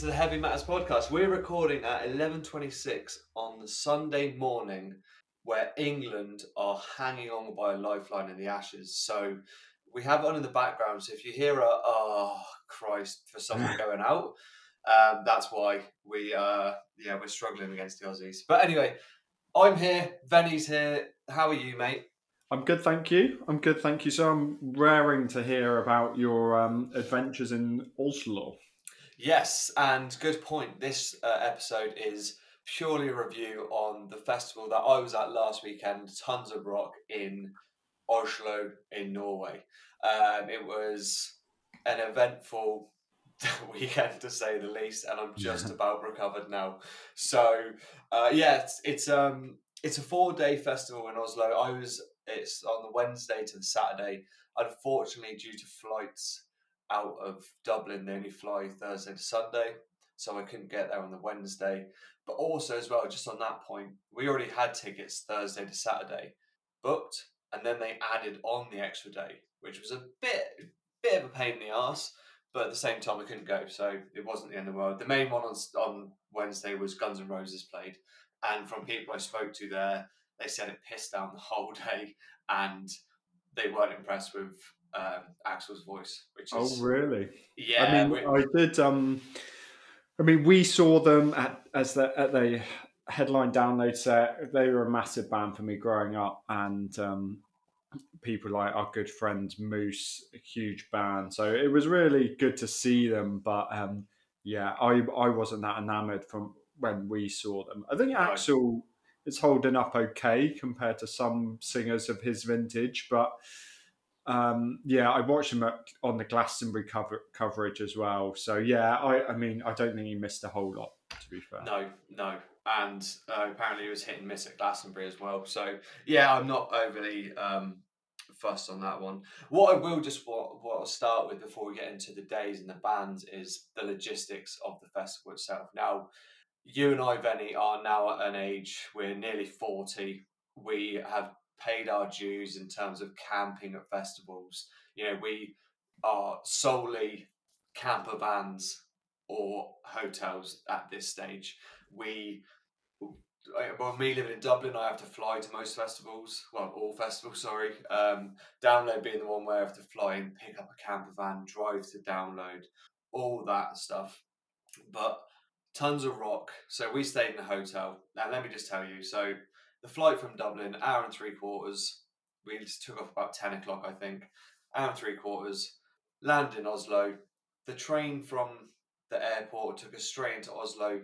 to the Heavy Matters podcast. We're recording at 11:26 on the Sunday morning where England are hanging on by a lifeline in the ashes. So we have on in the background. So if you hear a oh Christ for someone going out, um, that's why we uh yeah, we're struggling against the Aussies. But anyway, I'm here, Venny's here. How are you, mate? I'm good, thank you. I'm good, thank you. So I'm raring to hear about your um, adventures in Oslo. Yes, and good point. This uh, episode is purely a review on the festival that I was at last weekend, Tons of Rock in Oslo in Norway. Um, it was an eventful weekend to say the least, and I'm just Yeah. about recovered now. So uh, yeah, it's, it's um it's a four day festival in Oslo. I was it's on the Wednesday to the Saturday. Unfortunately, due to flights out of Dublin, they only fly Thursday to Sunday, so I couldn't get there on the Wednesday. But also as well, just on that point, we already had tickets Thursday to Saturday booked, and then they added on the extra day, which was a bit bit of a pain in the ass. But at the same time, I couldn't go, so it wasn't the end of the world. The main one on on Wednesday was Guns N' Roses played, and from people I spoke to there, they said it pissed down the whole day, and they weren't impressed with um, Axl's voice, which is, Oh, really? yeah. I mean, I did. Um, I mean, we saw them at as the at the headline download set. They were a massive band for me growing up, and um, people like our good friend Moose, a huge band. So it was really good to see them. But um, yeah, I I wasn't that enamored from when we saw them. I think. Axl is holding up okay compared to some singers of his vintage, but. Um, yeah, I watched him at, on the Glastonbury cover, coverage as well. So yeah, I, I mean, I don't think he missed a whole lot. To be fair, No, no. And uh, apparently he was hit and miss at Glastonbury as well. So, yeah, I'm not overly um, fussed on that one. What I will just what, what I'll start with before we get into the days and the bands is the logistics of the festival itself. Now, you and I, Venny, are now at an age, we're nearly 40. We have paid our dues in terms of camping at festivals. You know, we are solely camper vans or hotels at this stage. We, well, me living in Dublin, I have to fly to most festivals. Well, all festivals, sorry. Um, download being the one where I have to fly and pick up a camper van, drive to download, all that stuff. But tons of rock. So we stayed in a hotel. Now let me just tell you. So the flight from Dublin, hour and three quarters. We just took off about ten o'clock, I think. Hour and three quarters. Landed in Oslo. The train from the airport took us straight into Oslo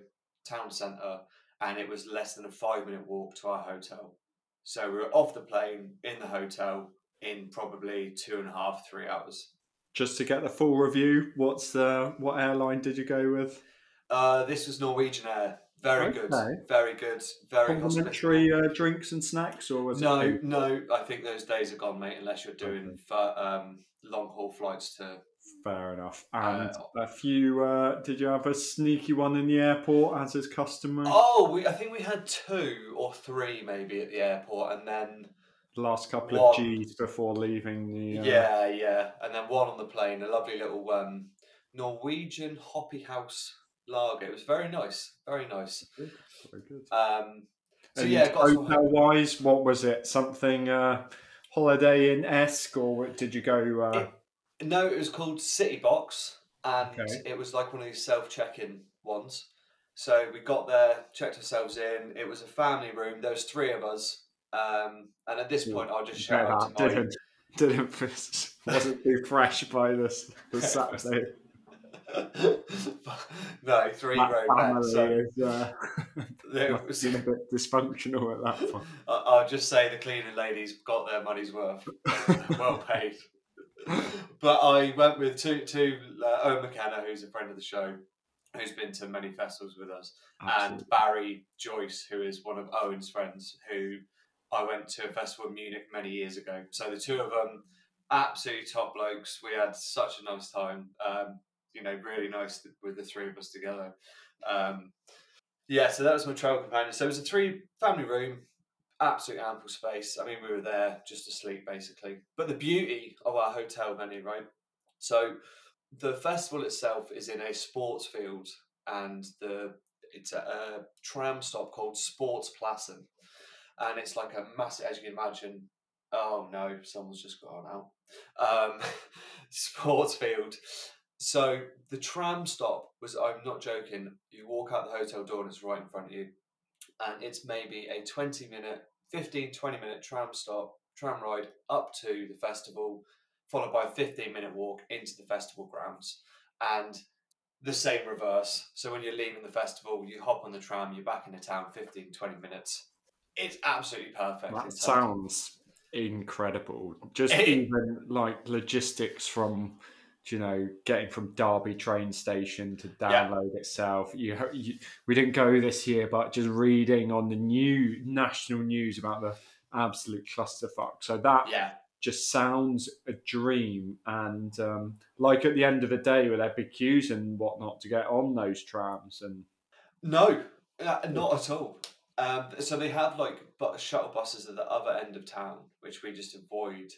town centre, and it was less than a five minute walk to our hotel. So we were off the plane in the hotel in probably two and a half, three hours. just to get the full review, what's the what airline did you go with? Uh, this was Norwegian Air. Very good. Very good. Very Complimentary hospitable. uh, drinks and snacks, or was No, it? no. I think those days are gone, mate. Unless you're doing Okay. for, um, long haul flights to. Fair enough. And Uh, a few. Uh, did you have a sneaky one in the airport, as is customary? Oh, we. I think we had two or three maybe at the airport, and then The last couple One. of G's before leaving the. Uh, yeah, yeah, and then one on the plane. A lovely little um, Norwegian hoppy house lager. It was very nice. Very nice. Good, Very good. Um, so And yeah, got some- hotel wise, what was it? Something uh, holiday in esque, or did you go? Uh, No, it was called City Box, and Okay. it was like one of these self-check-in ones. So we got there, checked ourselves in. It was a family room. There was three of us, um, and at this point, I'll just yeah, shout out to my. didn't didn't wasn't too fresh by this the Saturday. no, three row bed. family So is uh, was- a bit dysfunctional at that point. I'll just say the cleaning ladies got their money's worth. well paid. But I went with two, two uh, Owen McKenna, who's a friend of the show, who's been to many festivals with us, and Barry Joyce, who is one of Owen's friends, who I went to a festival in Munich many years ago. So the two of them, absolutely top blokes. We had such a nice time. Um, you know, really nice th- with the three of us together. Um, yeah, so that was my travel companion. So it was a three family room, absolute ample space. I mean, we were there just to sleep basically. But the beauty of our hotel venue, right? So the festival itself is in a sports field and the it's a, a tram stop called Sports Plassen, and it's like a massive, as you can imagine. Oh no, someone's just gone out. Um, sports field. So the tram stop was, I'm not joking, you walk out the hotel door and it's right in front of you. And it's maybe a 20 minute, 15, 20 minute tram stop, tram ride up to the festival, followed by a 15 minute walk into the festival grounds. And the same reverse. So when you're leaving the festival, you hop on the tram, you're back in the town 15, 20 minutes. It's absolutely perfect. That sounds incredible. Just It- even like logistics from you know getting from Derby train station to Yeah. download itself. You, you we didn't go this year, but just reading on the new national news about the absolute clusterfuck. So that Yeah. just sounds a dream. And um, like at the end of the day, with queues and whatnot to get on those trams and No, uh, not at all. Um, so they have like shuttle buses at the other end of town, which we just avoid.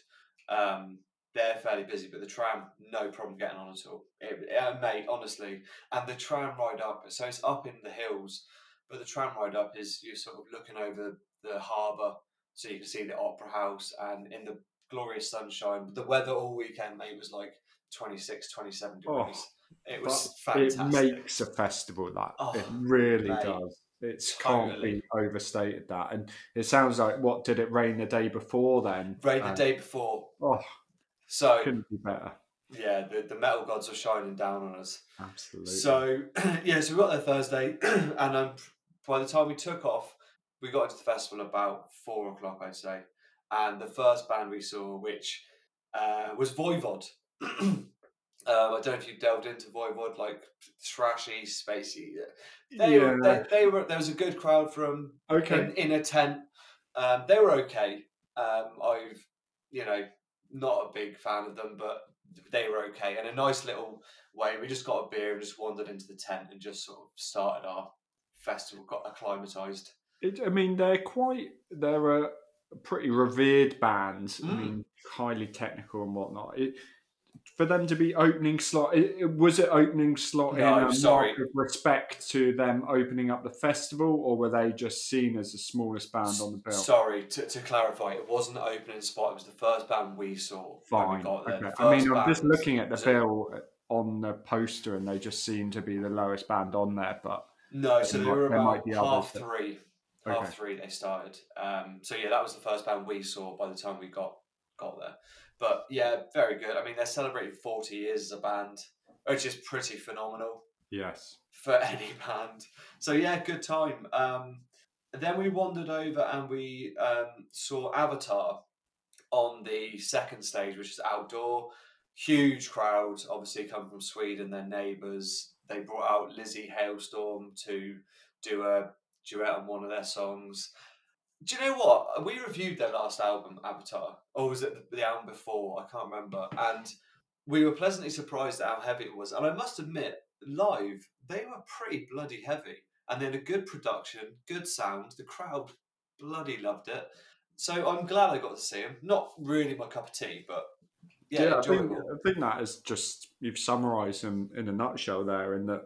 Um, they're fairly busy, but the tram, no problem getting on at all. It, uh, mate, honestly, and the tram ride up, so it's up in the hills, but the tram ride up is you're sort of looking over the harbour, so you can see the opera house, and in the glorious sunshine. The weather all weekend, mate, was like 26, 27 Oh, degrees. it was fantastic. It makes a festival that Oh, it really mate. does. It can't Totally. be overstated that, and it sounds like what did it rain the day before then? Rain the Uh, day before, Oh, so couldn't be better. yeah, the, the metal gods are shining down on us. Absolutely. So yeah, so we got there Thursday, and um, by the time we took off, we got into the festival about four o'clock, I'd say. And the first band we saw, which uh, was Voivod. um, I don't know if you delved into Voivod, like thrashy, spacey. They, yeah. were, they, they were there was a good crowd from okay. in, in a tent. Um, they were okay. Um, I've, you know, not a big fan of them, but they were okay. And a nice little way, we just got a beer and just wandered into the tent and just sort of started our festival, got acclimatized. It, I mean, they're quite. They're a pretty revered band. I Mm. mean, highly technical and whatnot. It, for them to be opening slot, was it opening slot No, in a sorry. mark of respect to them opening up the festival, or were they just seen as the smallest band on the bill? Sorry, to, to clarify, it wasn't the opening spot, it was the first band we saw. when we Fine. got there. Okay. I mean, I'm just looking at the bill on the poster, and they just seem to be the lowest band on there. But No, so they were about half others that- three. Okay. Half three they started. Um, so yeah, that was the first band we saw by the time we got got there. But yeah, very good. I mean, they're celebrating forty years as a band, which is pretty phenomenal yes, for any band. So yeah, good time. Um, then we wandered over and we um, saw Avatar on the second stage, which is outdoor. Huge crowd, obviously come from Sweden, their neighbours. They brought out Lzzy Halestorm to do a duet on one of their songs. Do you know what? We reviewed their last album, Avatar, or was it the, album before? I can't remember. And we were pleasantly surprised at how heavy it was. And I must admit, live, they were pretty bloody heavy. And then a good production, good sound. The crowd bloody loved it. So I'm glad I got to see them. Not really my cup of tea, but yeah, I think. I think that is just you've summarised them in a nutshell there. In that,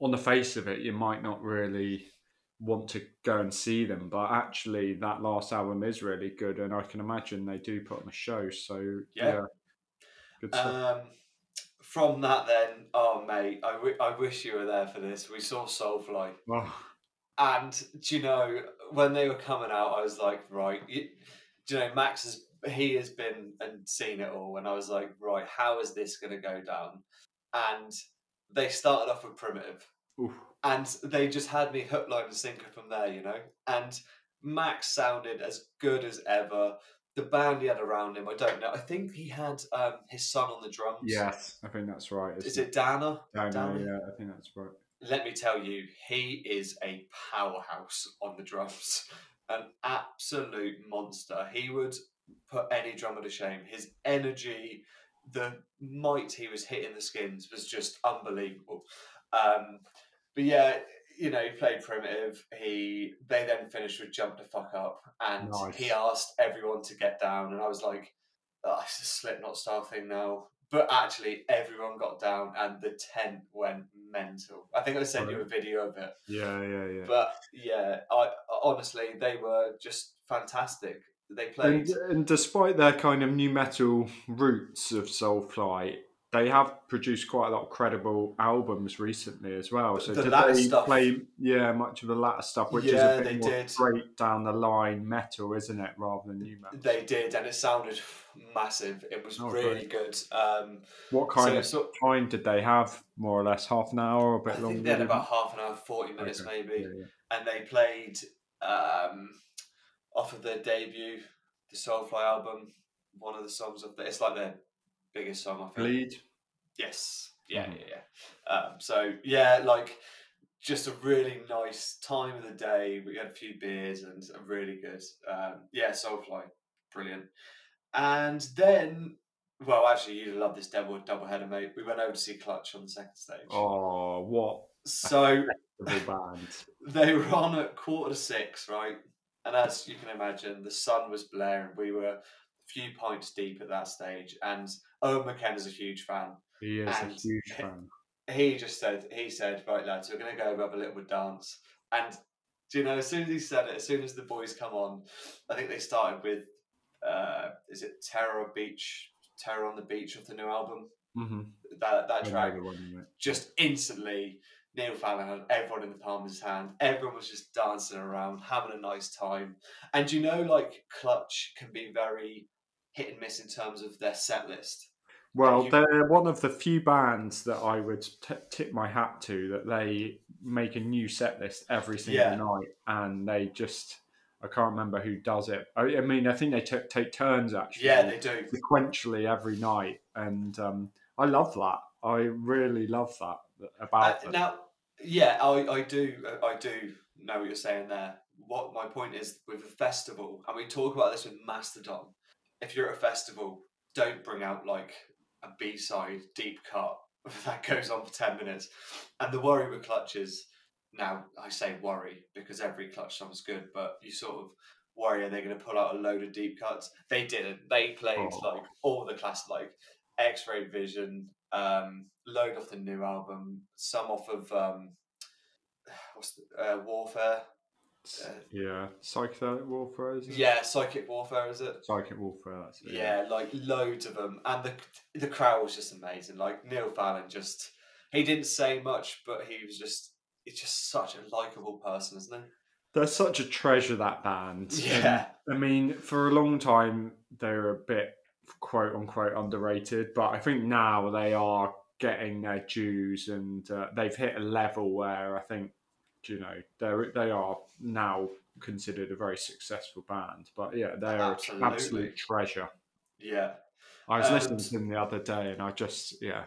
on the face of it, you might not really want to go and see them, but actually, that last album is really good, and I can imagine they do put on a show. So Yeah. yeah, good stuff. Um, from that, then, oh mate, I, w- I wish you were there for this. We saw Soulfly. Oh, And do you know when they were coming out, I was like, right, you, do you know Max has he has been and seen it all, and I was like, right, how is this going to go down? And they started off with primitive, oof. and they just had me hook, line, and sinker from there, you know. And Max sounded as good as ever. The band he had around him, I don't know. I think he had um, his son on the drums. yes, I think that's right. Is isn't it Dana? Know, Dana? yeah, I think that's right. let me tell you, he is a powerhouse on the drums. An absolute monster. He would put any drummer to shame. His energy, the might he was hitting the skins was just unbelievable. Um, but yeah, you know, he played primitive. He they then finished with jump the fuck up, and Nice. he asked everyone to get down, and I was like, oh, it's a Slipknot style thing now. but actually everyone got down and the tent went mental. I think I sent you a video of it. Yeah, yeah, yeah. But yeah, I honestly they were just fantastic. They played And, and despite their kind of nu metal roots of Soulfly, they have produced quite a lot of credible albums recently as well. So The did they stuff- play yeah much of the latter stuff, which Yeah, is a they bit more did. straight down the line metal, isn't it, rather than nu metal? they did and it sounded massive. It was Oh, really great. good. Um What kind so, of so time did they have? More or less half an hour or a bit I longer? think they had about half an hour, forty minutes Okay. maybe. Yeah, yeah. and they played um, off of their debut, the Soulfly album. One of the songs of the, it's like their biggest song. I think. Bleed. Yes. Yeah, Mhm. yeah, yeah. Um, so yeah, like just a really nice time of the day. We had a few beers and a really good. Um, yeah, Soulfly, brilliant. And then, well, actually, you'd love this double double header, mate. We went over to see Clutch on the second stage. Oh, what So they were on at quarter to six, right? And as you can imagine, the sun was blaring. We were few pints deep at that stage, and Owen McKenna's a huge fan. He is a And- huge fan. He just said, he said, right lads, we're going to go have a little dance. And do you know, as soon as he said it, as soon as the boys come on, I think they started with, uh, is it Terror Beach, Terror on the Beach of the new album? Mm-hmm. That that track one just instantly Neil Fallon had everyone in the palm of his hand. Everyone was just dancing around, having a nice time. And you know, like Clutch can be very hit and miss in terms of their set list. Well, you- they're one of the few bands that I would t- tip my hat to that they make a new set list every single Yeah. night, and they just I can't remember who does it. I, I mean, I think they t- take turns actually, Yeah, they do. sequentially every night, and um, I love that. I really love that Uh, about them. now, yeah, I, I do, uh, I do know what you're saying there. What my point is with a festival, and we talk about this with Mastodon. If you're at a festival, don't bring out like a B side deep cut that goes on for ten minutes. And the worry with clutches, now I say worry because every Clutch song is good, but you sort of worry are they going to pull out a load of deep cuts? They didn't. They played Oh. like all the class like X-Ray Vision, um, load off the new album, some off of um, what's the, uh, Warfare. Uh, yeah, psychedelic warfare. Is it? Yeah, Psychic Warfare is it? psychic warfare. That's it. Yeah, like loads of them, and the the crowd was just amazing. Like Neil Fallon, just he didn't say much, but he was just he's just such a likable person, isn't he? They're such a treasure that band. and Yeah, I mean, for a long time, they were a bit quote unquote underrated, but I think now they are getting their dues and uh, they've hit a level where I think, you know, they they are now considered a very successful band. But yeah, they are Absolutely. an absolute treasure. yeah. I was And- listening to them the other day and I just, yeah.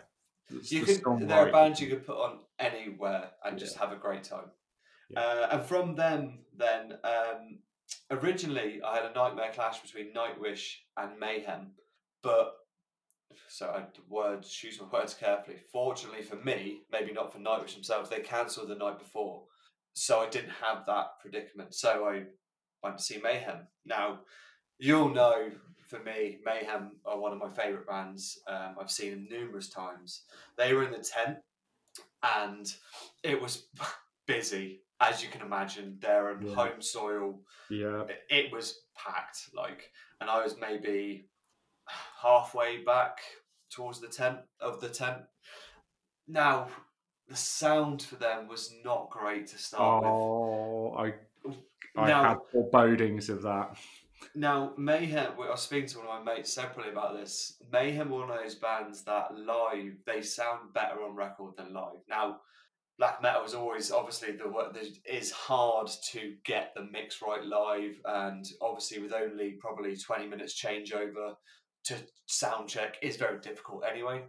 You the could they're a band you could put on anywhere and just have a great time. Yeah. Uh, and from them, then um, originally I had a nightmare clash between Nightwish and Mayhem, but so I words choose my words carefully. Fortunately for me, maybe not for Nightwish themselves, they cancelled the night before, so I didn't have that predicament. So I went to see Mayhem. Now, you'll know for me, Mayhem are one of my favourite bands. Um, I've seen them numerous times. They were in the tent, and it was busy, as you can imagine. They're on Yeah. home soil. Yeah. It- It was packed, like, and I was maybe halfway back towards the tent of the tent. Now, the sound for them was not great to start with. Oh, I, I Now- had forebodings of that. Now, Mayhem, I was speaking to one of my mates separately about this. Mayhem are one of those bands that live, they sound better on record than live. Now, black metal is always, obviously, the work it is hard to get the mix right live, and obviously, with only probably 20 minutes changeover to sound check is very difficult anyway.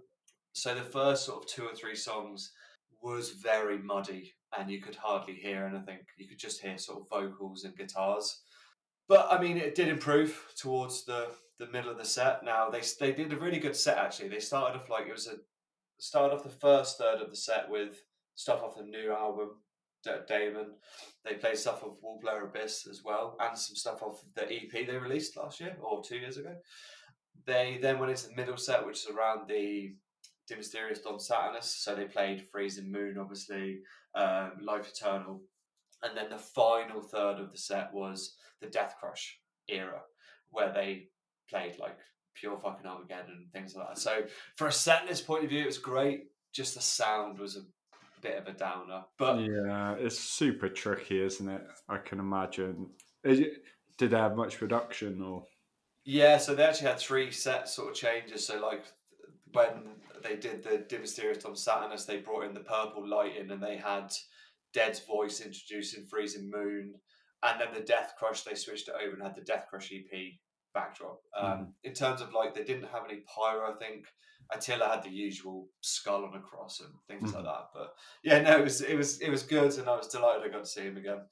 So, the first sort of two or three songs was very muddy, and you could hardly hear anything. You could just hear sort of vocals and guitars. But I mean, it did improve towards the the middle of the set. Now they they did a really good set actually. They started off like it was a started off the first third of the set with stuff off the new album, Da- Daemon. They played stuff off Wallblower Abyss as well, and some stuff off the EP they released last year or two years ago. They then went into the middle set, which is around the De Mysteriis Dom Sathanas. So they played Freezing Moon, obviously, um, Life Eternal. And then the final third of the set was the Deathcrush era, where they played like pure fucking Armageddon and things like that. So for a set list point of view, it was great. Just the sound was a bit of a downer. But yeah, it's super tricky, isn't it? I can imagine. It, did they have much production or? Yeah, so they actually had three set sort of changes. So like when they did the De Mysteriis Dom Sathanas, they brought in the purple lighting and they had Dead's voice introducing Freezing Moon, and then the Deathcrush they switched it over and had the Deathcrush EP backdrop. Um, Mhm. In terms of like, they didn't have any pyro. I think Attila had the usual skull on a cross and things like Mhm. that. But yeah, no, it was it was it was good, and I was delighted I got to see him again.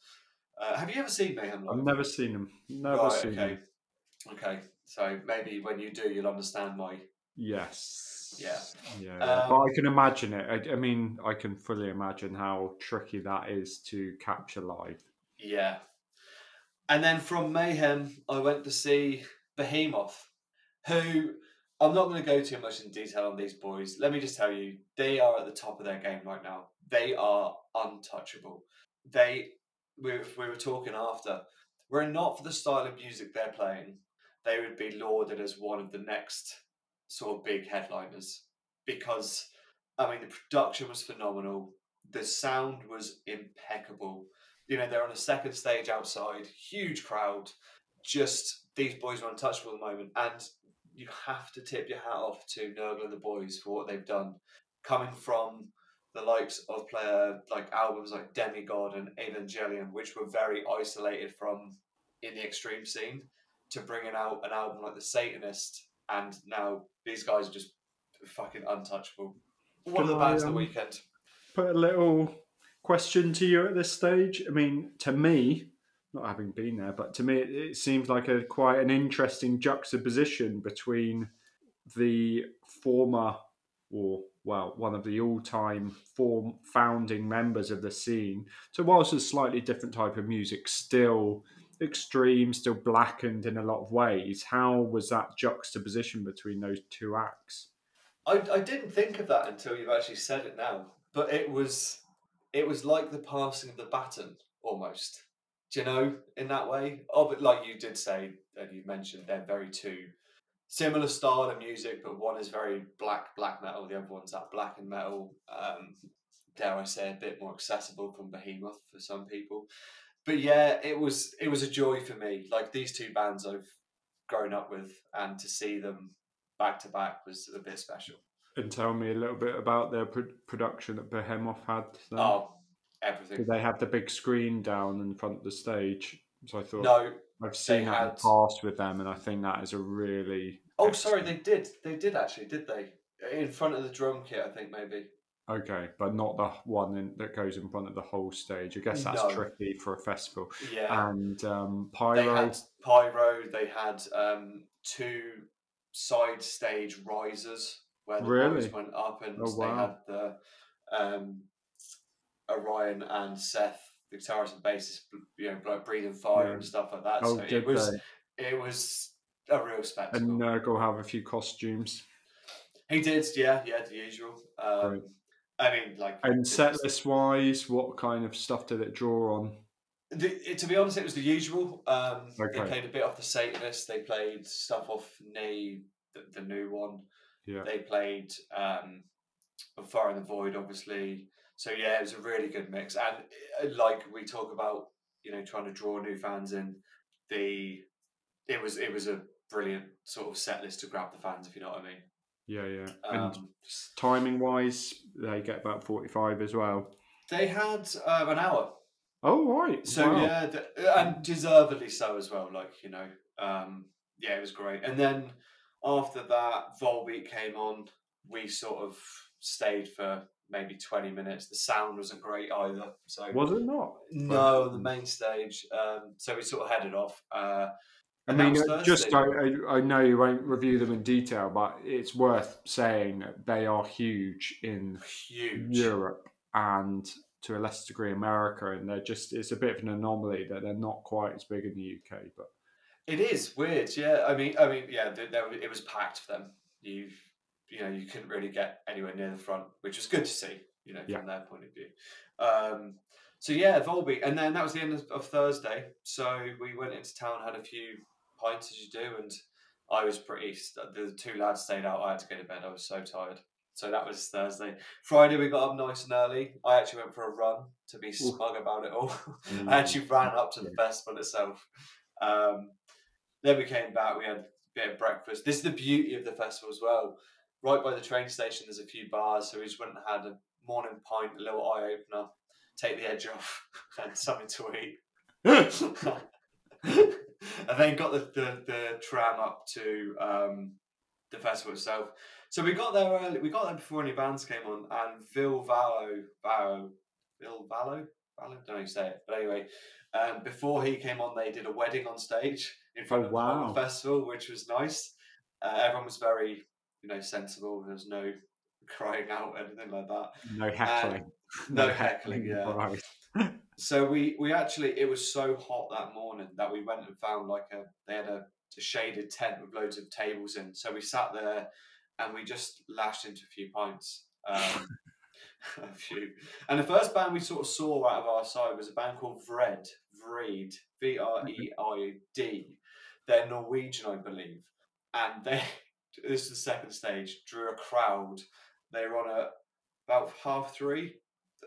Uh, have you ever seen Mayhem live? I've never seen them. Never right, seen okay, them. okay. So maybe when you do, you'll understand my Yes. Yeah. Yeah. yeah. but Um, I can imagine it. I, I mean, I can fully imagine how tricky that is to capture live. Yeah. And then from Mayhem, I went to see Behemoth, who I'm not going to go too much in detail on these boys. Let me just tell you, they are at the top of their game right now. They are untouchable. They, we, we were talking after, were it not for the style of music they're playing, they would be lauded as one of the next sort of big headliners because, I mean, the production was phenomenal. The sound was impeccable you know, they're on a second stage outside, huge crowd. Just these boys are untouchable at the moment, and you have to tip your hat off to Nergal and the boys for what they've done, coming from the likes of player like albums like Demigod and Evangelion, which were very isolated from in the extreme scene, to bringing out an album like The Satanist, and now these guys are just fucking untouchable. One of the Can I, bands of the um, weekend. Put a little question to you at this stage. I mean, to me, not having been there, but to me, it, it seems like a quite an interesting juxtaposition between the former, or well, one of the all-time form founding members of the scene. So, whilst a slightly different type of music, still extreme, still blackened in a lot of ways. How was that juxtaposition between those two acts? I, I didn't think of that until you've actually said it now. But it was it was like the passing of the baton almost. Do you know, in that way? Oh, like you did say and you mentioned they're very two similar style of music, but one is very black black metal, the other one's that black and metal. Um, dare I say, a bit more accessible from Behemoth for some people. But yeah, it was it was a joy for me. Like these two bands I've grown up with, and to see them back to back was a bit special. And tell me a little bit about their pro- production that Behemoth had. Then. Oh, everything. Did they have the big screen down in front of the stage? So I thought No. I've seen that in the past with them, and I think that is a really Oh, sorry, they did. They did actually, did they? In front of the drum kit, I think maybe. Okay, but not the one in, that goes in front of the whole stage. I guess that's No. tricky for a festival. Yeah. And um, they Pyro, had pyro. They had um, two side stage risers where the Really? went up, and Oh, they had the um, Orion and Seth, the guitarist and bassist, you know, like breathing fire Yeah. and stuff like that. oh, so did it was they? it was a real spectacle. And Nergal have a few costumes. He did, yeah, yeah, the usual. Um. I mean, like, And set list wise, what kind of stuff did it draw on? The, to be honest, it was the usual. Um, They played a bit off the Satanist. They played stuff off Nay, the, the new one. Yeah. They played um, Fire in the Void, obviously. So yeah, it was a really good mix. And uh, like we talk about, you know, trying to draw new fans in, the it was it was a brilliant sort of set list to grab the fans, if you know what I mean. Yeah, yeah. And Um, timing wise, they get about 45 as well. they had um, an hour. Oh, right. So Wow. yeah, th- and deservedly so as well. Like you know, um, yeah, it was great. And then after that, Volbeat came on. We sort of stayed for maybe twenty minutes. The sound wasn't great either. So Was it not? no, the main stage. Um, so we sort of headed off. Uh, I mean, uh, just I, I know you won't review them in detail, but it's worth saying that they are huge in huge. Europe and to a lesser degree America, and they're just it's a bit of an anomaly that they're not quite as big in the UK. But It is weird, yeah. I mean, I mean, yeah. There, there, it was packed for them. You, you know, you couldn't really get anywhere near the front, which was good to see. You know, Yeah. from their point of view. Um, so yeah, Volbeat, and then that was the end of, of Thursday. So we went into town, had a few pints as you do, and I was pretty. The two lads stayed out. I had to go to bed. I was so tired. So that was Thursday. Friday we got up nice and early. I actually went for a run to be smug about it all. I actually ran up to the festival itself. Um, then we came back. We had a bit of breakfast. This is the beauty of the festival as well. Right by the train station, there's a few bars, so we just went and had a morning pint, a little eye opener, take the edge off, and something to eat. and then got the, the, the tram up to um, the festival itself. So we got there early. We got there before any bands came on, and Ville Valo, Valo, Ville Valo, Valo, don't know how you say it, but anyway, um, before he came on, they did a wedding on stage in front Oh, of the wow. festival, which was nice. Uh, everyone was very, you know, sensible. There was no crying out, anything like that. No heckling. No heckling, yeah. So we we actually it was so hot that morning that we went and found like a they had a, a shaded tent with loads of tables in. So we sat there and we just lashed into a few pints. Um, a few. And the first band we sort of saw out of our side was a band called Vred, Vreed, V R E I D. They're Norwegian, I believe, and they. This is the second stage. Drew a crowd. They were on a about half three.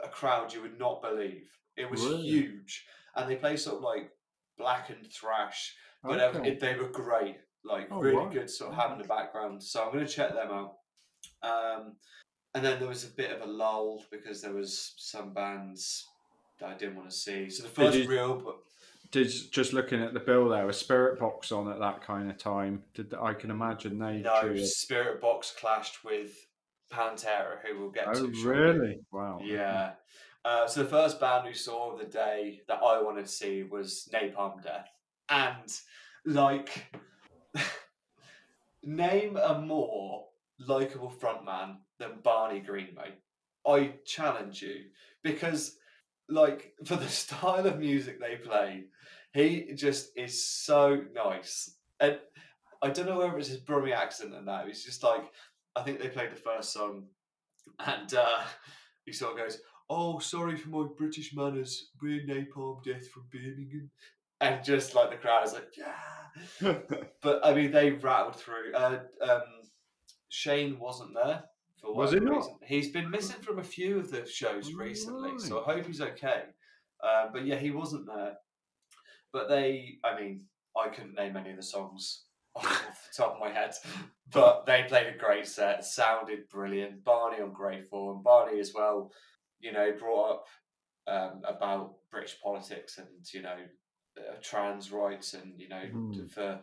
A crowd you would not believe. It was Really? huge, and they play sort of like black and thrash, but Okay. It, they were great, like Oh, really right. good, sort of having the background. So I'm going to check them out. Um, and then there was a bit of a lull because there was some bands that I didn't want to see. So the first you- real, but Did just looking at the bill there, was Spiritbox on at that kind of time? Did I can imagine they no, it. Spiritbox clashed with Pantera, who we'll get Oh to. shortly. really? Wow. Yeah. Uh, so the first band we saw of the day that I wanted to see was Napalm Death, and like, name a more likable frontman than Barney Green, mate. I challenge you because, like, for the style of music they play, he just is so nice, and I don't know whether it's his Brummie accent or that. It's just like I think they played the first song, and uh, he sort of goes, "Oh, sorry for my British manners. We're Napalm Death from Birmingham," and just like the crowd is like, "Yeah." But I mean, they rattled through. Uh, um, Shane wasn't there for Was he not? reason. He's been missing from a few of the shows recently, so I hope he's okay. Uh, but yeah, he wasn't there. But they, I mean, I couldn't name any of the songs off the top of my head, but they played a great set. Sounded brilliant. Barney on great form. Barney as well. You know, brought up um, about British politics and you know uh, trans rights and you know Mm. for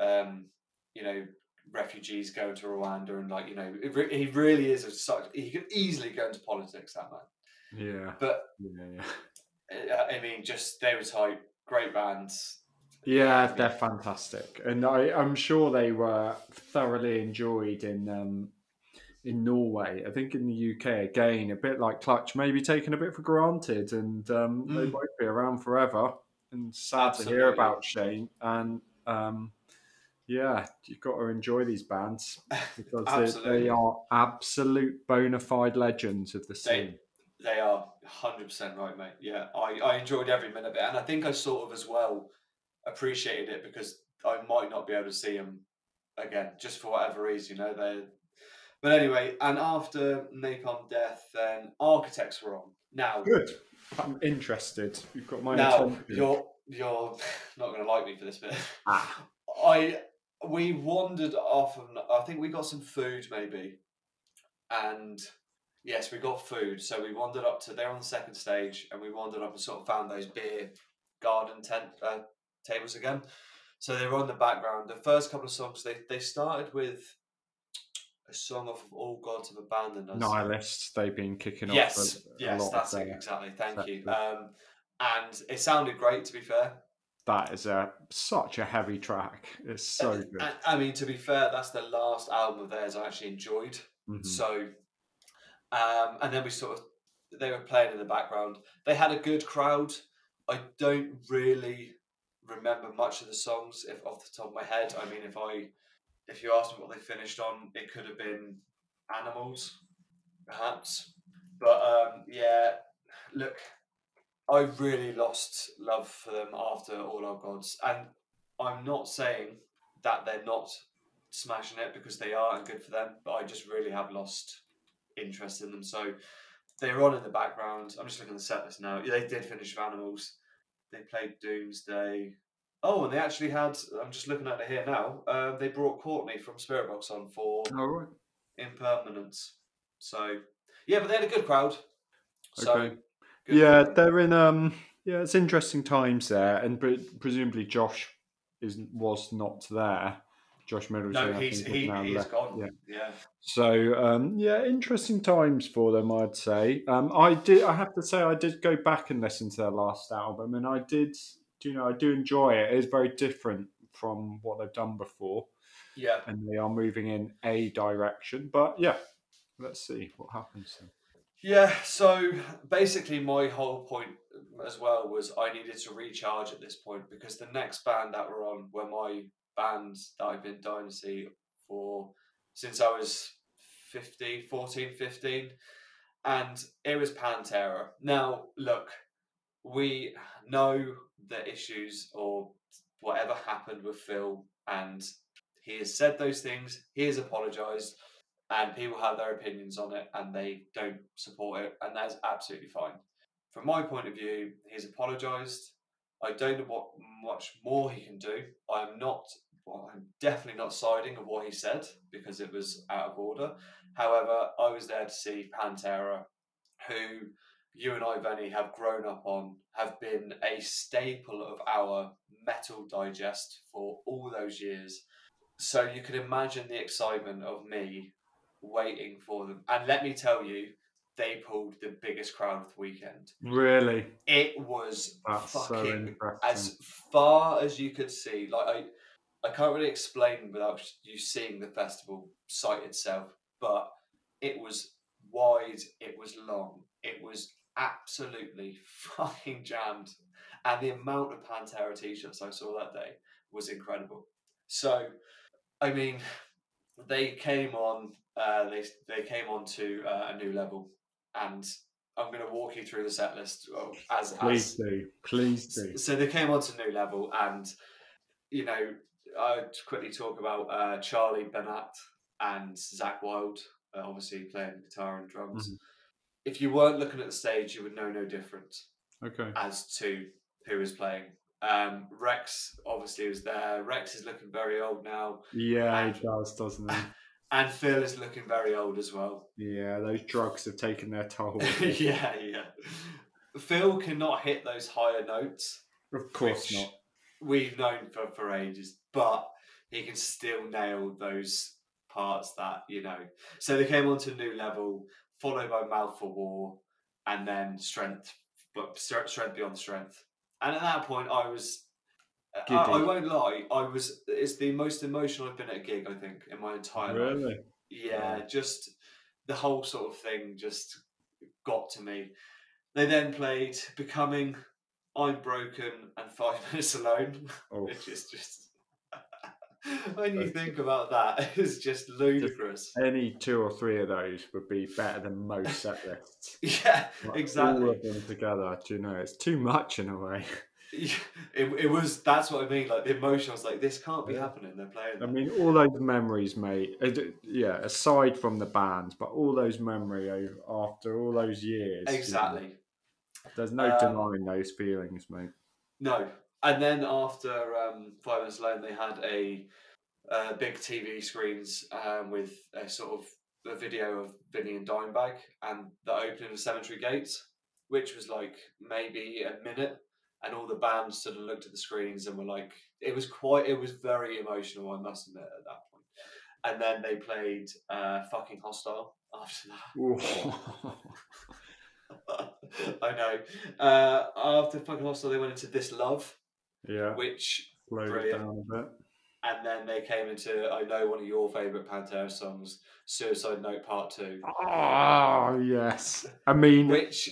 um, you know refugees going to Rwanda and like you know it re- he really is a such he could easily go into politics that man. yeah. But Yeah. yeah. I mean, just stereotype, great bands. Yeah, they're fantastic, and I, I'm sure they were thoroughly enjoyed in um, in Norway. I think in the UK again, a bit like Clutch, maybe taken a bit for granted, and um, they Mm. won't be around forever. And sad to hear about Shane. And um, yeah, you've got to enjoy these bands because they, they are absolute bona fide legends of the They, scene. they are hundred percent right, mate. Yeah, I, I enjoyed every minute of it, and I think I sort of as well appreciated it because I might not be able to see them again, just for whatever reason, you know. They, but anyway, and after Napalm Death, then Architects were on. Now, Good. I'm interested. You've got my now attention. you're you're not going to like me for this bit. Ah. I we wandered off and I think we got some food maybe, and yes, we got food. So we wandered up to there on the second stage, and we wandered up and sort of found those beer garden tent uh, tables again. So they were on the background. The first couple of songs they they started with a song off of All Gods Have Abandoned Us. nihilists they've been kicking Yes, off a, a yes, that's it exactly. Thank you. Um, and it sounded great to be fair. that is a such a heavy track it's so And- good and- I mean, to be fair, that's the last album of theirs I actually enjoyed. Mhm. So, um, and then we sort of they were playing in the background. They had a good crowd. I don't really remember much of the songs if off the top of my head. I mean, if I if you asked me what they finished on, it could have been Animals, perhaps. But um, yeah, look, I really lost love for them after All Our Gods, and I'm not saying that they're not smashing it because they are and good for them, but I just really have lost interest in them. So they're on in the background. I'm just looking at the set list now. Yeah, they did finish with Animals. They played Doomsday. Oh, and they actually had. I'm just looking at it here now. Uh, they brought Courtney from Spiritbox on for All right. Impermanence. So yeah, but they had a good crowd. So Okay. good Yeah, them. they're in. Um, yeah, it's interesting times there, and pre- presumably Josh is was not there. Josh Middleton. no, he's has he, now gone. Yeah. yeah. So um, yeah, interesting times for them, I'd say. Um, I did. I have to say, I did go back and listen to their last album, and I did. Do you know? I do enjoy it. It is very different from what they've done before, Yeah. and they are moving in a direction. But yeah, let's see what happens. Then. Yeah, so basically, my whole point as well was I needed to recharge at this point because the next band that were on were my bands that I've been Dynasty for since I was 15, 14, 15, and it was Pantera. Now, look, we know the issues or whatever happened with Phil, and he has said those things, he has apologized and people have their opinions on it and they don't support it, and that's absolutely fine. From my point of view, he's apologised. I don't know what much more he can do. I'm not, well, I'm definitely not siding of what he said because it was out of order. However, I was there to see Pantera, who you and I, Benny, have grown up on, have been a staple of our metal digest for all those years. So you can imagine the excitement of me waiting for them. And let me tell you, they pulled the biggest crowd of the weekend. Really, It was that's fucking interesting. as far as you could see. Like I, I can't really explain without you seeing the festival site itself. But it was wide. It was long. It was absolutely fucking jammed, and the amount of Pantera t-shirts I saw that day was incredible. So, I mean, they came on. Uh, they they came on to uh, a new level, and I'm going to walk you through the set list as Please as do, please do. so they came on to new level, and you know, I'd quickly talk about uh, Charlie Benante and Zakk Wylde, uh, obviously playing guitar and drums. Mhm. If you weren't looking at the stage, you would know no different Okay. as to who was playing. Um, Rex obviously was there. Rex is looking very old now, Yeah, he does, doesn't he? and Phil is looking very old as well. Yeah, those drugs have taken their toll. yeah, yeah. Phil cannot hit those higher notes. of course not. We've known for, for ages, but he can still nail those parts that, you know. So they came on to a new level, followed by Mouth for War, and then Strength, but Strength Beyond Strength. And at that point, I was. I, I won't lie. I was. It's the most emotional I've been at a gig. I think in my entire life. Really? Yeah, just the whole sort of thing just got to me. They then played Becoming, I'm Broken, and Five Minutes Alone, Oh, which is just. when you think about that, it's just ludicrous. any two or three of those would be better than most set lists. Yeah, Like, exactly. All of them together. Do you know? It's too much in a way. It, it was, that's what I mean. Like the emotion, I was like, this can't be Yeah. happening. They're playing. I that. mean, all those memories, mate. uh, Yeah, aside from the bands, but all those memories after all those years. you know, exactly. there's no Um, denying those feelings, mate. No. And then after um, Five Minutes Alone, they had a uh, big TV screens um, with a sort of a video of Vinny and Dimebag and the opening of Cemetery Gates, which was like maybe a minute. And all the bands stood and looked at the screens and were like, it was quite, it was very emotional, I must admit, at that point. And then they played uh, Fucking Hostile after that. I know. Uh, after Fucking Hostile, they went into This Love, yeah, which slowed it down a bit. and then they came into I know one of your favourite Pantera songs, Suicide Note Part Two. Oh yes. I mean, which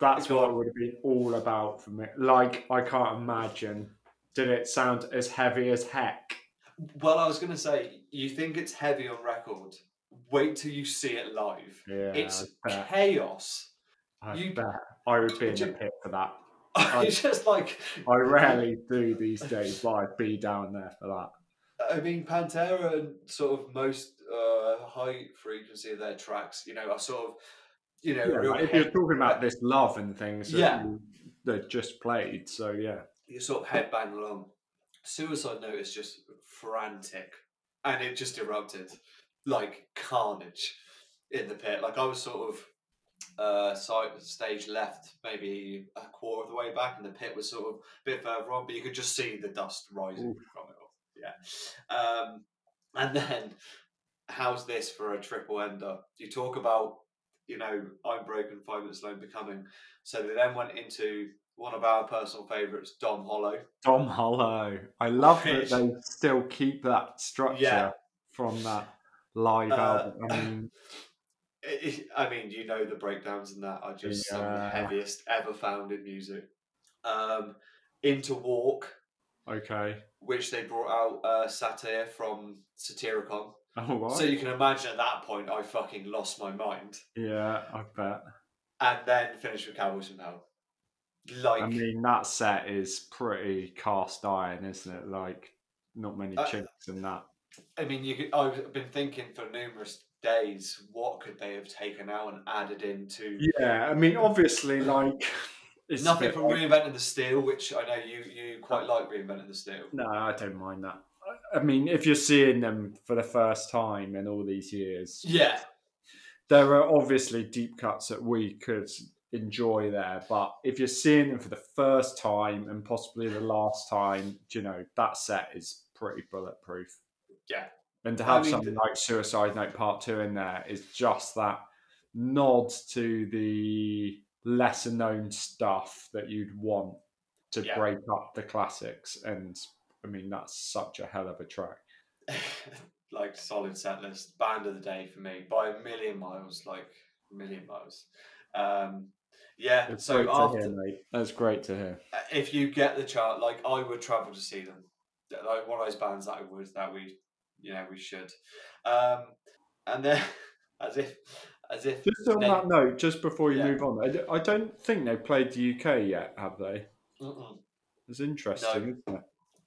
that's what it would have been all about for me. Like, I can't imagine did it sound as heavy as heck? Well, I was going to say, you think it's heavy on record. Wait till you see it live. Yeah, it's I chaos. I you- bet I would be in the pit for that. it's just like I rarely do these days, but I'd be down there for that. I mean, Pantera and sort of most uh, high frequency of their tracks, you know, are sort of, you know, Yeah, like if you're talking about this love and things that Yeah. that just played, so yeah. you sort of headbang along. Suicide Note is just frantic, and it just erupted like carnage in the pit. Like I was sort of uh side stage left, maybe a quarter of the way back, and the pit was sort of a bit further on, but you could just see the dust rising Oof. from it. Yeah, um, and then how's this for a triple ender? You talk about you know I'm broken, five minutes alone, becoming. So they then went into one of our personal favourites, Dom Hollow. Tom Hollow. I love that they still keep that structure Yeah. from that live Uh, album. I mean, It, it- I mean, you know, the breakdowns in that are just some of the heaviest ever found in music. Um, Into Walk, okay. which they brought out uh, Satyr from Satyricon. Oh, what? So you can imagine at that point, I fucking lost my mind. yeah, I bet. And then finished with Cowboys from Hell. Like, I mean, that set is pretty cast iron, isn't it? Like, not many Uh, chinks in that. I mean, you could, I've been thinking for numerous days, what could they have taken out and added into Yeah, I mean, obviously, like, it's nothing from like- reinventing the steel, which I know you you quite like reinventing the steel. No, I don't mind that. I mean, if you're seeing them for the first time in all these years, Yeah, there are obviously deep cuts that we could enjoy there. But if you're seeing them for the first time and possibly the last time, you know, that set is pretty bulletproof. yeah. And to I have mean, something like Suicide Note Part 2 in there is just that nod to the lesser known stuff that you'd want to Yeah. break up the classics. And I mean, that's such a hell of a track. like solid set list. Band of the day for me by a million miles, like a million miles. Um, yeah. It's so after, hear. That's great to hear. if you get the chart, like I would travel to see them. Like one of those bands that I would that we, you know, we should. Um, and then as if, as if. Just on Nate- that note, just before you Yeah. move on, I don't think they've played the UK yet, have they? Mm-mm. It's interesting, isn't it?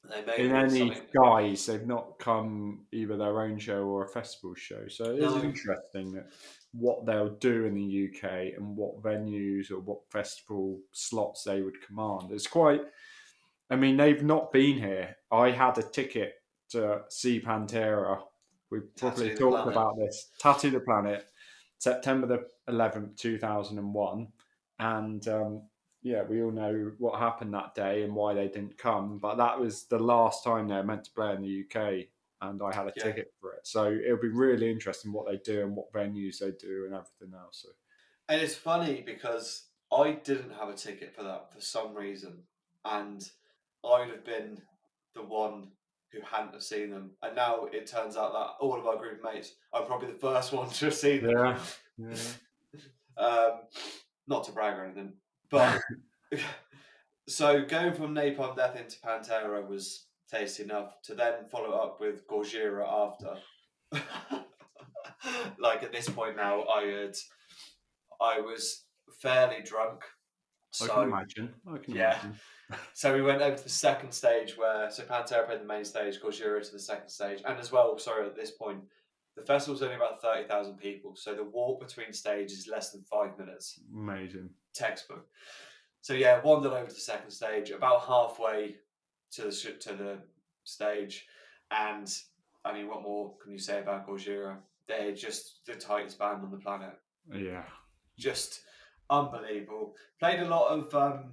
They may In any guise, they've not come either their own show or a festival show. So it is No. interesting that what they'll do in the UK and what venues or what festival slots they would command. It's quite. I mean, they've not been here. I had a ticket to see Pantera. We probably the talked about this. Tattoo the Planet, September the eleventh, two thousand and one, and um, yeah, we all know what happened that day and why they didn't come. But that was the last time they were meant to play in the UK, and I had a Yeah. ticket for it. So it'll be really interesting what they do and what venues they do and everything else. So And it's funny because I didn't have a ticket for that for some reason, and I'd have been the one who hadn't have seen them. And now it turns out that all of our group mates are probably the first one to have seen them. Yeah. yeah. Um, not to brag or anything, but so going from Napalm Death into Pantera was tasty enough to then follow up with Gojira after. like at this point now, I had, I was fairly drunk. I can imagine. I can yeah. imagine. So we went over to the second stage where so Pantera played the main stage, Gojira to the second stage, and as well, sorry, at this point, the festival's only about thirty thousand people, so the walk between stages is less than five minutes, Amazing. textbook. So yeah, wandered over to the second stage, about halfway to the to the stage, and I mean, what more can you say about Gojira? They're just the tightest band on the planet Yeah. just unbelievable. Played a lot of. Um,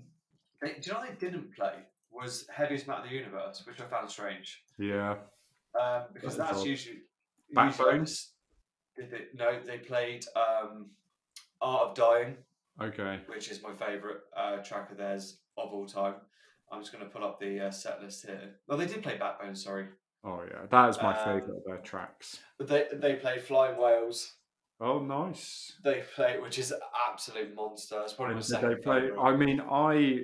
do you know what they didn't play? Was Heaviest Matter of the Universe, which I found strange. Yeah. Um, because That's that's usually. Backbone? usually they, no, they played um, Art of Dying, Okay. which is my favourite uh, track of theirs of all time. I'm just going to pull up the uh, set list here. Well, they did play Backbone, sorry. Oh yeah, that is my Um, favourite of their tracks. They, they played Flying Whales. Oh, nice. They play, which is absolute monster. It's probably second they play? favourite. I mean, I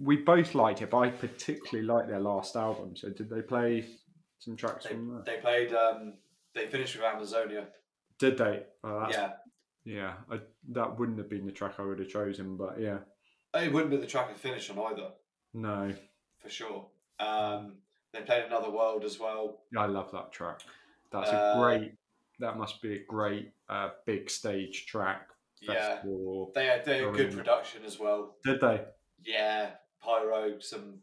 we both liked it, but I particularly liked their last album. So did they play some tracks They, from that? they played. Um, they finished with Amazonia. Did they? Oh, Yeah, yeah. I, that wouldn't have been the track I would have chosen, but yeah, it wouldn't be the track to finish on either, no, for sure. Um, they played Another World as well. I love that track. That's Uh, a great. That must be a great uh, big stage track. Yeah, they had, they had good production as well. Did they? Yeah, pyro, some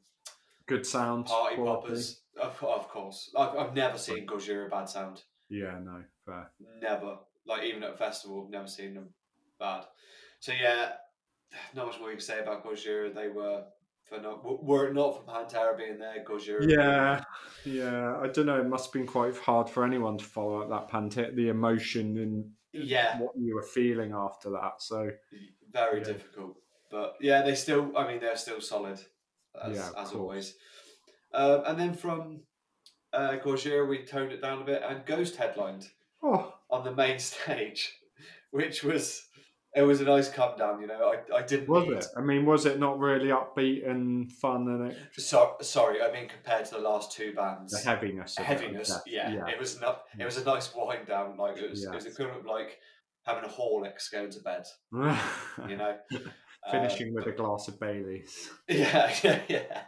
Good sound. party quality? poppers. Of, of course, I've, I've never seen Gojira bad sound. Yeah, no, fair. Never. Like even at a festival, I've never seen them bad. So yeah, not much more you can say about Gojira. They were for not were it not for Pantera being there, Gojira. Yeah, yeah. I don't know. It must have been quite hard for anyone to follow up that Pantera, the emotion and Yeah, what you were feeling after that. So very Yeah. difficult. But yeah, they still. I mean, they're still solid as, Yeah, as course. always. Um, and then from uh, Gojira, we toned it down a bit, and Ghost headlined. oh, on the main stage, which was it was a nice come down. You know, I, I didn't was need. it? I mean, was it not really upbeat and fun and it, So, sorry, I mean compared to the last two bands, the heaviness? Of heaviness. guess. yeah, yeah. it was not. It was a nice wind down. Like it was. It was equivalent of like having a Horlicks going to bed. You know, Finishing Uh, with a glass of Bailey's. Yeah, yeah, yeah.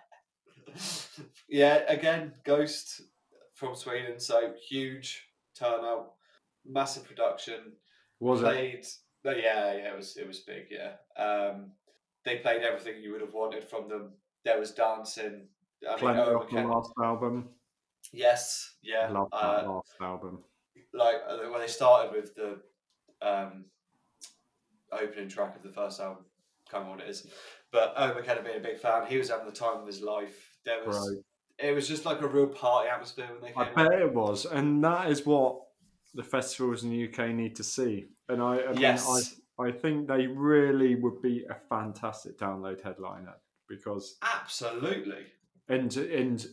yeah, again, Ghost from Sweden, so huge turnout, massive production. Was it? no, yeah, yeah, it was it was big. Yeah, um, they played everything you would have wanted from them. There was dancing. I mean, Plenty Owen off the last album. yes, yeah. I love that uh, last album. like uh, when they started with the um, opening track of the first album, can't remember what it is. But Owen McKenna being a big fan, he was having the time of his life. There was Right. it was just like a real party atmosphere when they came. I bet it was, and that is what the festivals in the UK need to see. And I, I mean, yes, I, I think they really would be a fantastic download headliner because absolutely. and and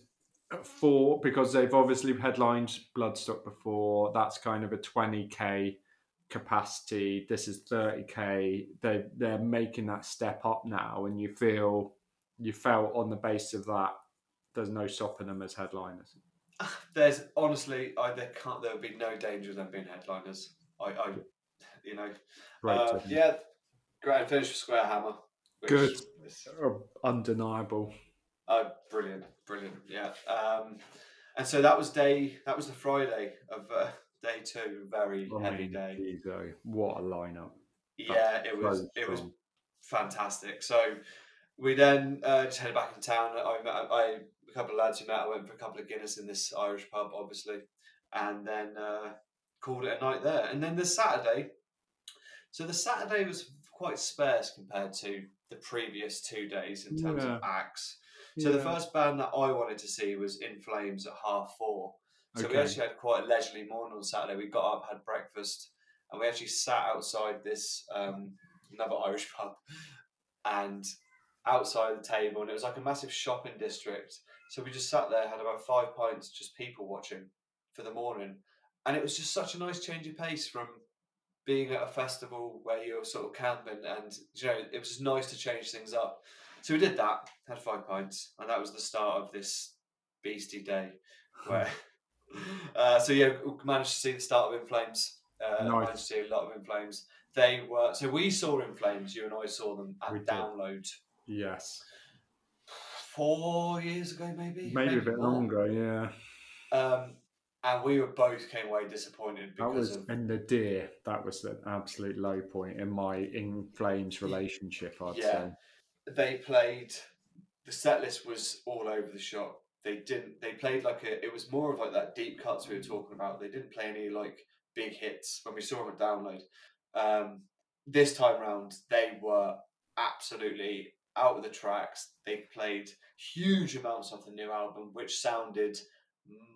for because they've obviously headlined Bloodstock before. That's kind of a twenty k capacity. This is thirty k. They they're making that step up now, and you feel you felt on the base of that. There's no stopping them as headliners. There's honestly, I there can't there would be no danger of them being headliners. I, I you know, right, uh, yeah, grand finish with Square Hammer. Good. is- Oh, undeniable. Oh, brilliant, brilliant, yeah. Um, and so that was day. That was the Friday of uh, day two. Very I heavy mean, day. geez, what a lineup! Yeah, it was. So It was fantastic. So we then uh, just headed back in town. I met I, a couple of lads who met. I went for a couple of Guinness in this Irish pub, obviously, and then uh, called it a night there. And then the Saturday. So the Saturday was quite sparse compared to the previous two days in terms of acts. So the first band that I wanted to see was In Flames at half four. So we actually had quite a leisurely morning on Saturday. We got up, had breakfast, and we actually sat outside this um, another Irish pub, and outside the table, and it was like a massive shopping district. So we just sat there, had about five pints, just people watching for the morning, and it was just such a nice change of pace from being at a festival where you're sort of camping, and you know it was just nice to change things up. So we did that, had five pints, and that was the start of this beastie day where. Uh, so yeah, we managed to see the start of In Flames. Uh, Nice. Managed to see a lot of In Flames. They were so we saw In Flames. You and I saw them at We did. Download Yes, four years ago, maybe. maybe a bit more. longer. Yeah, Um, and we were both came away disappointed that because was of in the deer. That was the absolute low point in my in flames relationship. I'd Yeah. say. they played. The set list was all over the shop. They didn't. They played like a. It was more of like that deep cuts we were talking about. They didn't play any like big hits when we saw them at download. Um, this time round, they were absolutely out of the tracks. They played huge amounts of the new album, which sounded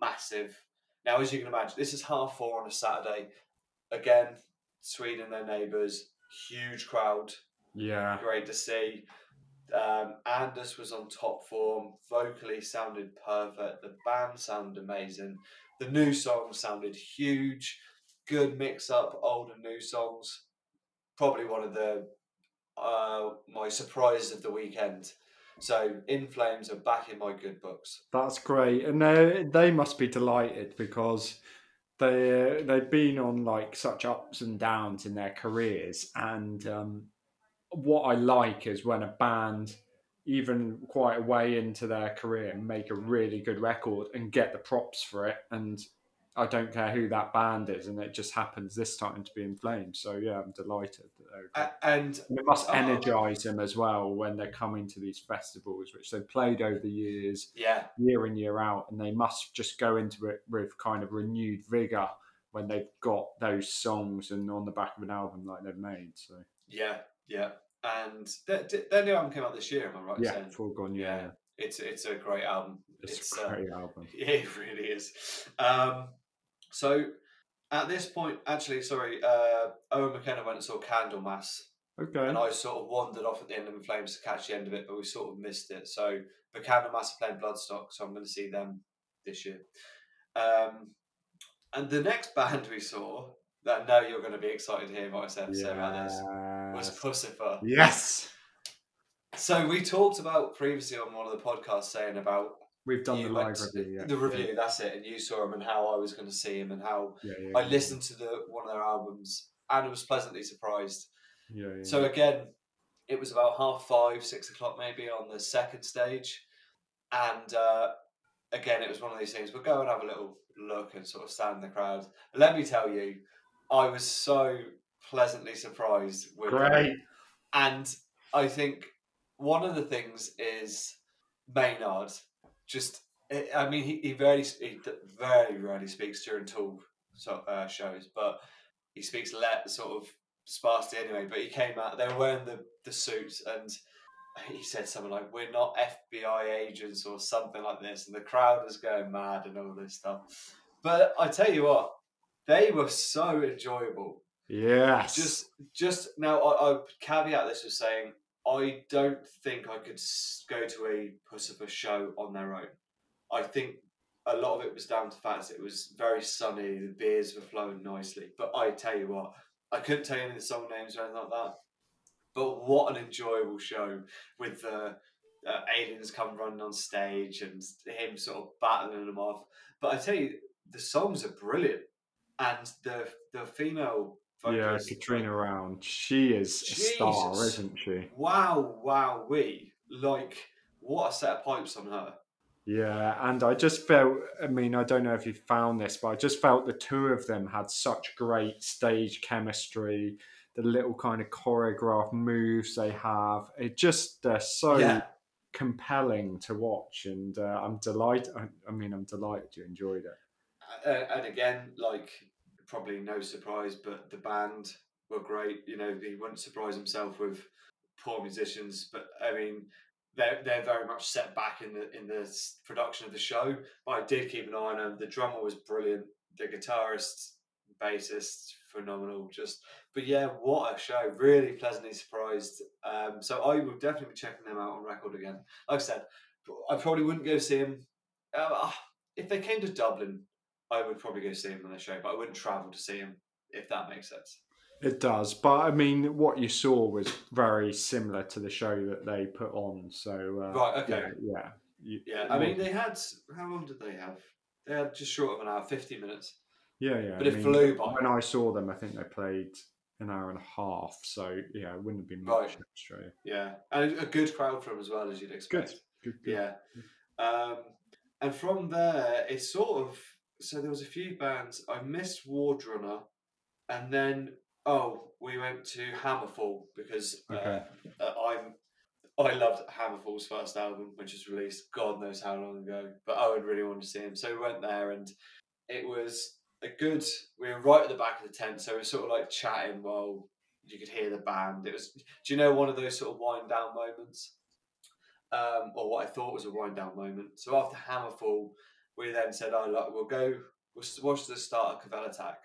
massive. Now, as you can imagine, this is half four on a Saturday. Again, Sweden, their neighbours, huge crowd Yeah, great to see. Um, Anders was on top form. Vocally sounded perfect. The band sounded amazing. The new song sounded huge. Good mix up, old and new songs. Probably one of the uh, my surprises of the weekend. So In Flames are back in my good books. That's great, and they they must be delighted because they they've been on like such ups and downs in their careers, and um, what I like is when a band, even quite a way into their career, make a really good record and get the props for it. And I don't care who that band is, and it just happens this time to be in flames. So yeah, I'm delighted. That and, and it must oh, oh. energize them as well when they're coming to these festivals, which they've played over the years, yeah, year in year out, and they must just go into it with kind of renewed vigor when they've got those songs and on the back of an album like they've made. So yeah, yeah, and their, their new album came out this year. Am I right? Yeah, Foregone. Yeah. yeah. It's it's a great album. It's, it's a uh, great uh, album. Yeah, it really is. Um, so at this point, actually, sorry, uh, Owen McKenna went and saw Candlemass. Okay. And I sort of wandered off at the end of the Flames to catch the end of it, but we sort of missed it. So, but Candlemass are playing Bloodstock, so I'm going to see them this year. Um, and the next band we saw that I know you're going to be excited to hear what I said say about this was Puscifer. Yes. So we talked about previously on one of the podcasts saying about we've done the live review. Yeah. The review, yeah. that's it. And you saw him and how I was going to see him and how yeah, I listened to the one of their albums and was pleasantly surprised. Yeah, So again, it was about half five, six o'clock maybe on the second stage, and uh, again, it was one of these things. We'll go and have a little look and sort of stand in the crowd. Let me tell you, I was so pleasantly surprised with Great. And I think one of the things is Maynard. Just, I mean, he, he very, he very rarely speaks during tour so, uh, shows, but he speaks let sort of sparsely anyway. But he came out; they were wearing the the suits, and he said something like, "We're not FBI agents" or something like this, and the crowd was going mad and all this stuff. But I tell you what, they were so enjoyable. Yes. Just, just now, I, I caveat this with saying I don't think I could go to a Puscifer show on their own. I think a lot of it was down to the fact it was very sunny, the beers were flowing nicely. But I tell you what, I couldn't tell you any of the song names or anything like that. But what an enjoyable show with the uh, aliens come running on stage and him sort of battling them off. But I tell you, the songs are brilliant, and the the female yeah, Carina Round, she is Jesus. a star, isn't she? Wow, wow, we like what a set of pipes on her. Yeah, and I just felt, I mean, I don't know if you found this, but I just felt the two of them had such great stage chemistry the little kind of choreographed moves they have. It just they're so yeah. compelling to watch, and uh, I'm delighted. I, I, mean, I'm delighted you enjoyed it. Uh, and again, like probably no surprise, but the band were great. You know, he wouldn't surprise himself with poor musicians, but I mean. They're, they're very much set back in the in the production of the show. But I did keep an eye on them. The drummer was brilliant. The guitarist, bassist, phenomenal. Just but yeah, what a show! Really pleasantly surprised. Um, so I will definitely be checking them out on record again. Like I said, I probably wouldn't go see them uh, if they came to Dublin. I would probably go see them on the show, but I wouldn't travel to see them if that makes sense. It does, but I mean, what you saw was very similar to the show that they put on. So uh, right, okay, yeah, yeah. You, yeah. I mean, they had how long did they have? They had just short of an hour, fifty minutes. Yeah, yeah. But I it mean, flew by. When I saw them, I think they played an hour and a half. So yeah, it wouldn't have been much right. Australia. Yeah, and a good crowd for them as well as you'd expect. Good, good, good. Yeah, um, and from there it's sort of so there was a few bands. I missed Wardruna, and then oh we went to Hammerfall because uh, okay. uh, I'm. I loved Hammerfall's first album, which was released God knows how long ago. But I would really want to see him, so we went there, and it was a good. We were right at the back of the tent, so we were sort of like chatting while you could hear the band. It was. Do you know one of those sort of wind down moments, um, or what I thought was a wind down moment? So after Hammerfall, we then said, "Oh, look, we'll go. We'll watch the start of Kvelertak."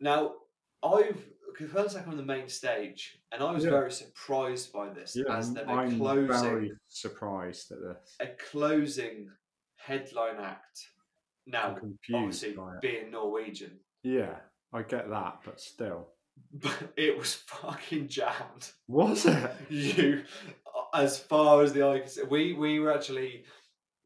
Now, I've Kvelertak on the main stage, and I was yeah. very surprised by this. Yeah, as a I'm closing, very surprised at this. A closing headline act now, obviously, being Norwegian. Yeah, I get that, but still. But it was fucking jammed. Was it? You, as far as the eye can see. We we were actually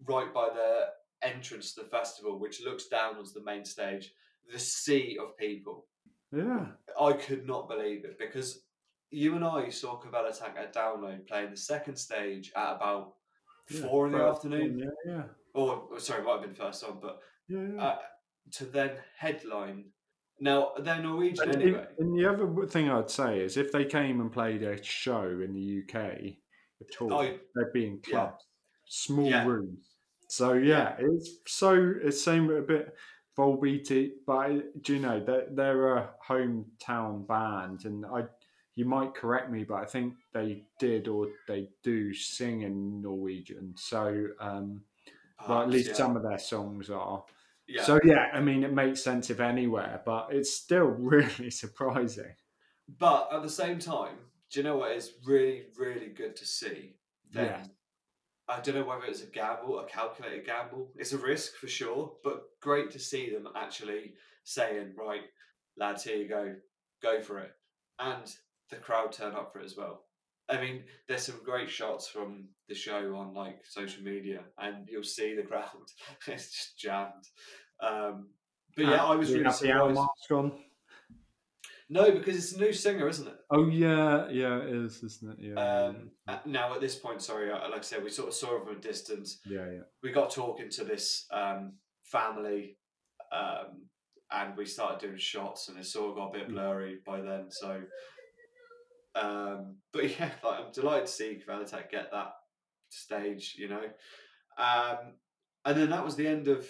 right by the entrance to the festival, which looks down onto the main stage. The sea of people. Yeah. I could not believe it because you and I saw Kvelertak at Download playing the second stage at about yeah. four in the afternoon. Yeah, yeah. Or or sorry, it might have been first on, but Yeah, yeah. uh, to then headline. Now they're Norwegian And, anyway. and the other thing I'd say is if they came and played a show in the UK at all, Oh, they'd be in clubs, small rooms. So yeah, it's so it's same a bit Volbeat, but do you know they're, they're a hometown band, and I you might correct me, but I think they did or they do sing in Norwegian. So um, well, at least yeah. some of their songs are. Yeah. So yeah, I mean, it makes sense if anywhere, but it's still really surprising. But at the same time, do you know what is really, really good to see? Then Yeah. I don't know whether it's a gamble, a calculated gamble. It's a risk for sure, but great to see them actually saying, right, lads, here you go, go for it. And the crowd turn up for it as well. I mean, there's some great shots from the show on like social media, and you'll see the crowd. it's just jammed. Um, but yeah, I was really surprised. No, because it's a new singer, isn't it? Oh yeah, yeah, it is, isn't it? Yeah, Um, uh, now at this point, sorry, uh, like I said, we sort of saw it from a distance. yeah, yeah. We got talking to this um, family, um, and we started doing shots, and it sort of got a bit blurry by then. So, um, but yeah, like, I'm delighted to see Kvelertak get that stage, you know. Um, and then that was the end of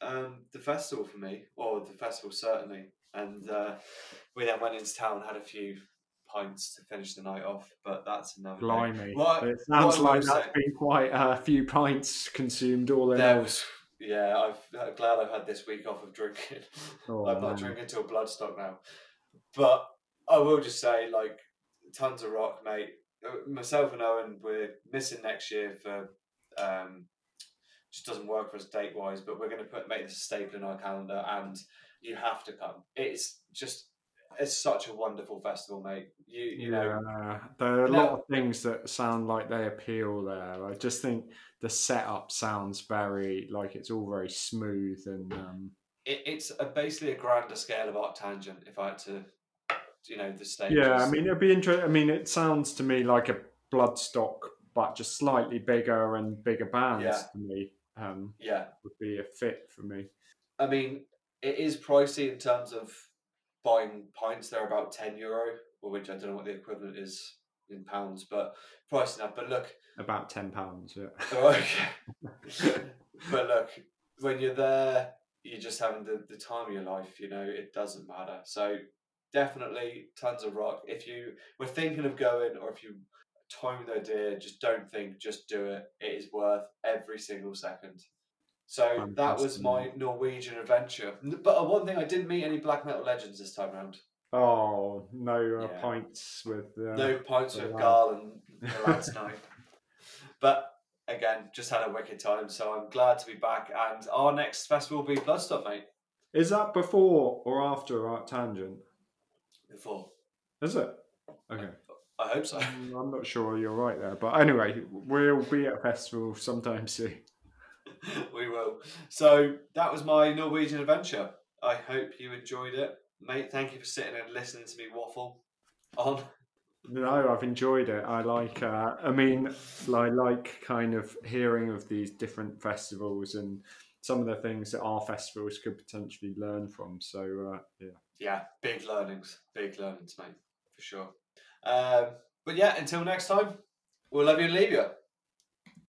um, the festival for me, or the festival certainly. And uh, we then went into town, had a few pints to finish the night off, but that's another. Blimey, What- it sounds like that's say- been quite a few pints consumed all in There all. was, yeah, I've, I'm glad I've had this week off of drinking. Oh, I'm not drinking till Bloodstock now. But I will just say, like, tons of rock, mate. Uh, Myself and Owen, we're missing next year for. Um, just doesn't work for us date wise, but we're going to put make this a staple in our calendar, and you have to come. It's just, it's such a wonderful festival, mate. You, you know, Yeah, there are a lot of things that sound like they appeal there. I just think the setup sounds very like it's all very smooth and um, it, it's a, basically a grander scale of Arctangent. If I had to, you know, the stages. yeah. I mean, it'd be interesting. I mean, it sounds to me like a Bloodstock, but just slightly bigger and bigger bands Yeah. to me. Um, yeah. would be a fit for me. I mean, it is pricey in terms of buying pints. They're about ten euro, which I don't know what the equivalent is in pounds, but price enough. But look, About ten pounds. Yeah. oh, okay. but look, when you're there, you're just having the, the time of your life. You know, it doesn't matter. So definitely tons of rock. If you were thinking of going, or if you time the idea, just don't think, just do it. It is worth every single second. So that was my Norwegian adventure. But uh, one thing, I didn't meet any black metal legends this time around. Oh no uh, Yeah. pints with uh, No pints with lad. Gaahl and the lads no. But again, just had a wicked time. So I'm glad to be back. And our next festival will be Bloodstock, mate. Is that before or after ArcTanGent? Before. Is it? Okay. I hope so. Mm, I'm not sure you're right there, but anyway, we'll be at a festival sometime soon. we will. So that was my Norwegian adventure. I hope you enjoyed it. Mate, thank you for sitting and listening to me waffle on. No, I've enjoyed it. I like. Uh, I mean, I like kind of hearing of these different festivals and some of the things that our festivals could potentially learn from. So uh, yeah, Yeah, big learnings. Big learnings, mate, for sure. Um, but yeah, until next time, we'll love you and leave you.